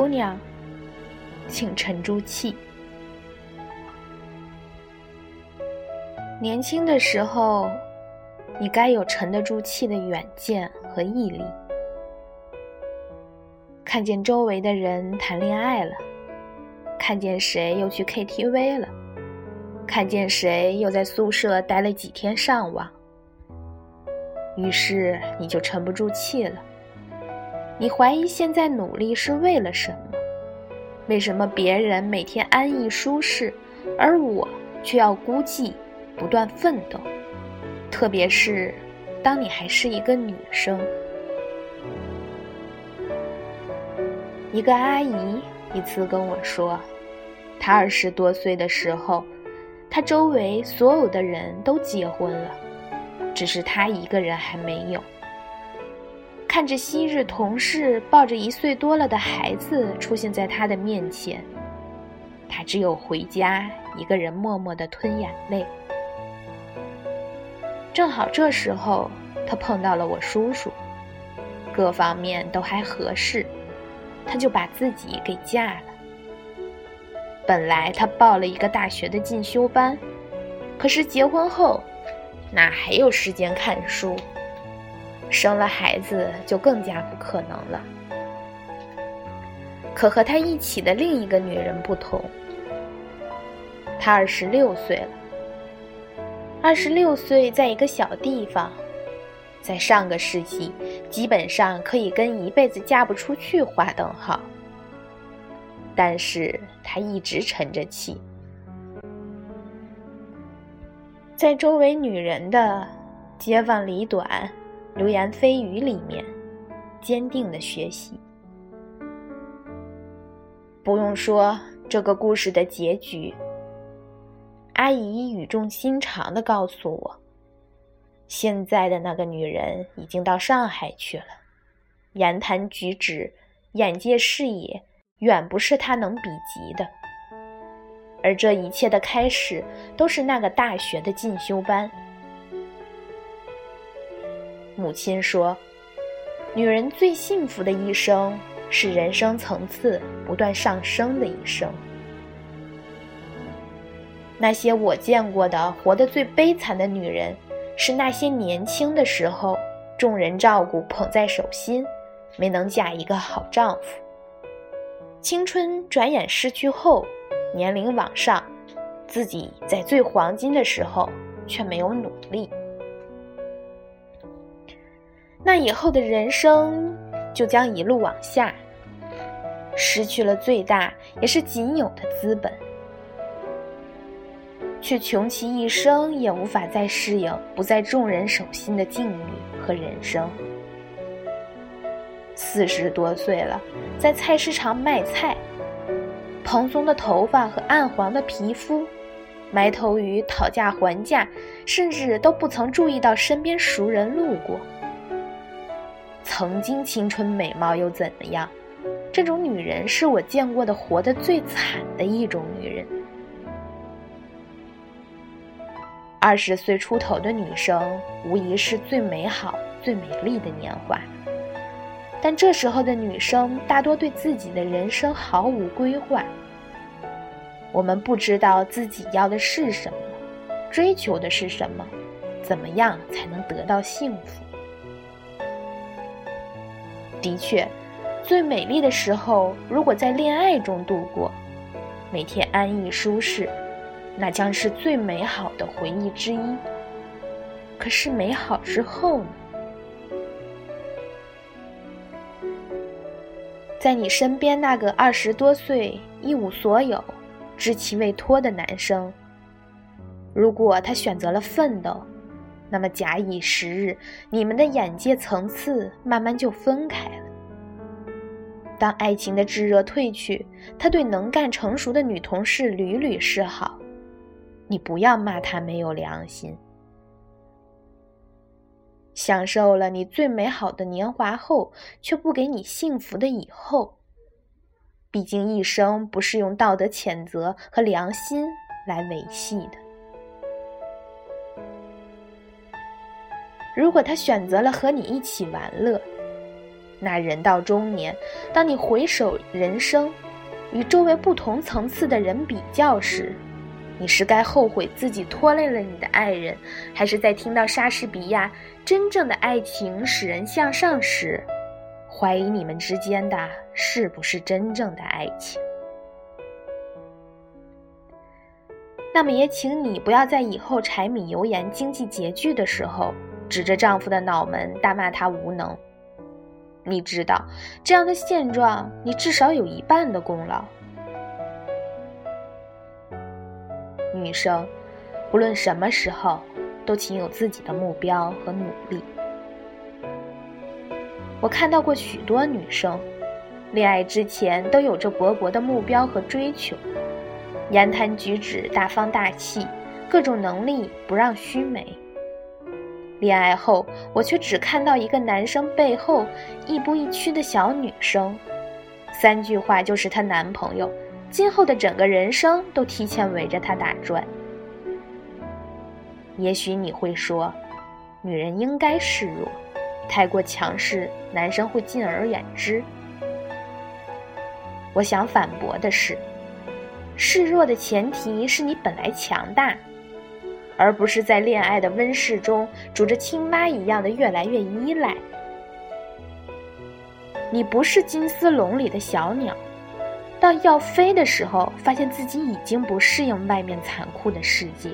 姑娘，请沉住气。年轻的时候，你该有沉得住气的远见和毅力。看见周围的人谈恋爱了，看见谁又去 KTV 了，看见谁又在宿舍待了几天上网，于是你就沉不住气了。你怀疑现在努力是为了什么？为什么别人每天安逸舒适，而我却要孤寂、不断奋斗？特别是当你还是一个女生。一个阿姨一次跟我说，她二十多岁的时候，她周围所有的人都结婚了，只是她一个人还没有。看着昔日同事抱着一岁多了的孩子出现在他的面前，他只有回家一个人默默地吞眼泪。正好这时候，他碰到了我叔叔，各方面都还合适，他就把自己给嫁了。本来他报了一个大学的进修班，可是结婚后，哪还有时间看书？生了孩子就更加不可能了。可和他一起的另一个女人不同，她二十六岁了。二十六岁，在一个小地方，在上个世纪，基本上可以跟一辈子嫁不出去划等号。但是她一直沉着气，在周围女人的街坊里短。流言蜚语里面，坚定的学习。不用说这个故事的结局，阿姨语重心长的告诉我，现在的那个女人已经到上海去了，言谈举止、眼界视野，远不是她能比及的。而这一切的开始，都是那个大学的进修班。母亲说：“女人最幸福的一生是人生层次不断上升的一生。那些我见过的活得最悲惨的女人，是那些年轻的时候众人照顾捧在手心，没能嫁一个好丈夫。青春转眼逝去后，年龄往上，自己在最黄金的时候却没有努力。”那以后的人生就将一路往下，失去了最大也是仅有的资本，却穷其一生也无法再适应不在众人手心的境遇和人生。四十多岁了，在菜市场卖菜，蓬松的头发和暗黄的皮肤，埋头于讨价还价，甚至都不曾注意到身边熟人路过。曾经青春美貌又怎么样？这种女人是我见过的活得最惨的一种女人。二十岁出头的女生无疑是最美好、最美丽的年华，但这时候的女生大多对自己的人生毫无规划。我们不知道自己要的是什么，追求的是什么，怎么样才能得到幸福？的确，最美丽的时候，如果在恋爱中度过，每天安逸舒适，那将是最美好的回忆之一。可是美好之后呢？在你身边那个二十多岁、一无所有、知其未脱的男生，如果他选择了奋斗，那么，假以时日，你们的眼界层次慢慢就分开了。当爱情的炙热褪去，他对能干成熟的女同事屡屡示好，你不要骂他没有良心。享受了你最美好的年华后，却不给你幸福的以后。毕竟，一生不是用道德谴责和良心来维系的。如果他选择了和你一起玩乐，那人到中年，当你回首人生，与周围不同层次的人比较时，你是该后悔自己拖累了你的爱人，还是在听到莎士比亚“真正的爱情使人向上”时，怀疑你们之间的是不是真正的爱情？那么也请你不要在以后柴米油盐、经济拮据的时候，指着丈夫的脑门大骂他无能。你知道，这样的现状，你至少有一半的功劳。女生，不论什么时候，都请有自己的目标和努力。我看到过许多女生，恋爱之前都有着勃勃的目标和追求。言谈举止大方大气，各种能力不让须眉。恋爱后，我却只看到一个男生背后亦步亦趋的小女生，三句话就是她男朋友，今后的整个人生都提前围着他打转。也许你会说，女人应该示弱，太过强势，男生会敬而远之。我想反驳的是。示弱的前提是你本来强大，而不是在恋爱的温室中煮着青蛙一样的越来越依赖。你不是金丝笼里的小鸟，到要飞的时候，发现自己已经不适应外面残酷的世界。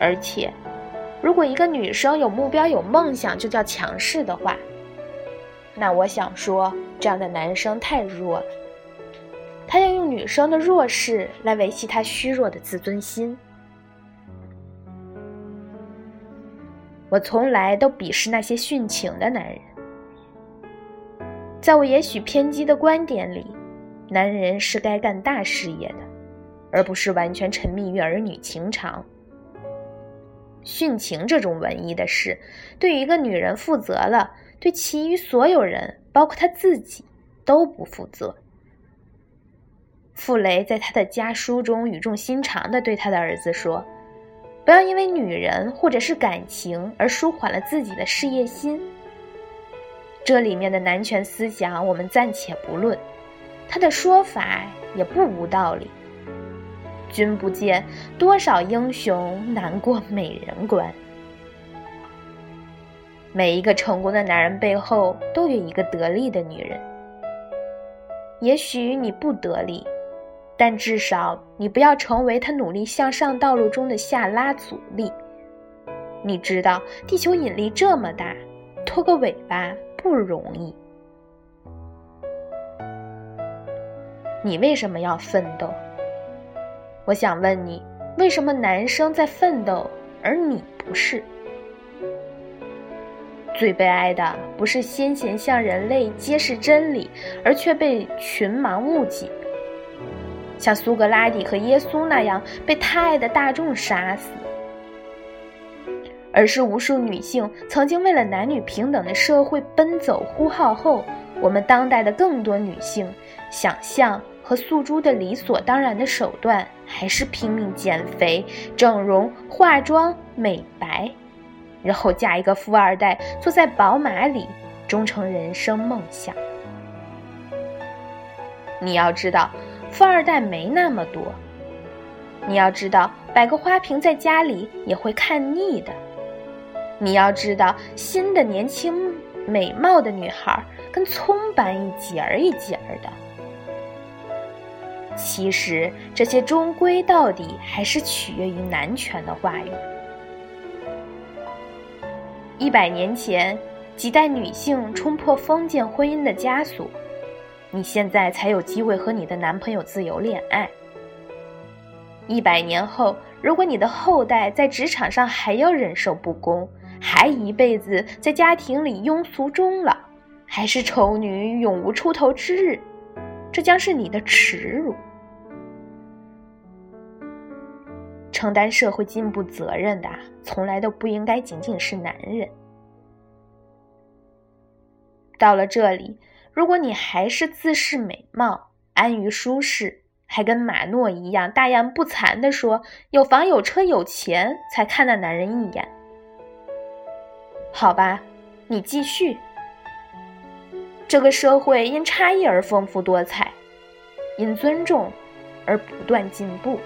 而且，如果一个女生有目标、有梦想就叫强势的话，那我想说，这样的男生太弱了。他要用女生的弱势来维系他虚弱的自尊心。我从来都鄙视那些殉情的男人。在我也许偏激的观点里，男人是该干大事业的，而不是完全沉迷于儿女情长。殉情这种文艺的事，对于一个女人负责了，对其余所有人，包括她自己，都不负责。傅雷在他的家书中语重心长地对他的儿子说：“不要因为女人或者是感情而舒缓了自己的事业心。”这里面的男权思想我们暂且不论，他的说法也不无道理。君不见多少英雄难过美人关。每一个成功的男人背后都有一个得力的女人。也许你不得力。但至少你不要成为他努力向上道路中的下拉阻力。你知道地球引力这么大，拖个尾巴不容易。你为什么要奋斗？我想问你，为什么男生在奋斗，而你不是？最悲哀的不是先贤向人类揭示真理，而却被群盲误解。像苏格拉底和耶稣那样被他爱的大众杀死，而是无数女性曾经为了男女平等的社会奔走呼号后，我们当代的更多女性想象和诉诸的理所当然的手段，还是拼命减肥、整容、化妆、美白，然后嫁一个富二代，坐在宝马里，终成人生梦想。你要知道。富二代没那么多，你要知道，摆个花瓶在家里也会看腻的。你要知道，新的年轻美貌的女孩跟葱般一节儿一节儿的。其实这些终归到底还是取悦于男权的话语。一百年前，几代女性冲破封建婚姻的枷锁。你现在才有机会和你的男朋友自由恋爱。一百年后，如果你的后代在职场上还要忍受不公，还一辈子在家庭里庸俗终老，还是丑女永无出头之日，这将是你的耻辱。承担社会进步责任的，从来都不应该仅仅是男人。到了这里。如果你还是自恃美貌、安于舒适，还跟马诺一样大言不惭地说有房有车有钱才看那男人一眼，好吧，你继续。这个社会因差异而丰富多彩，因尊重而不断进步。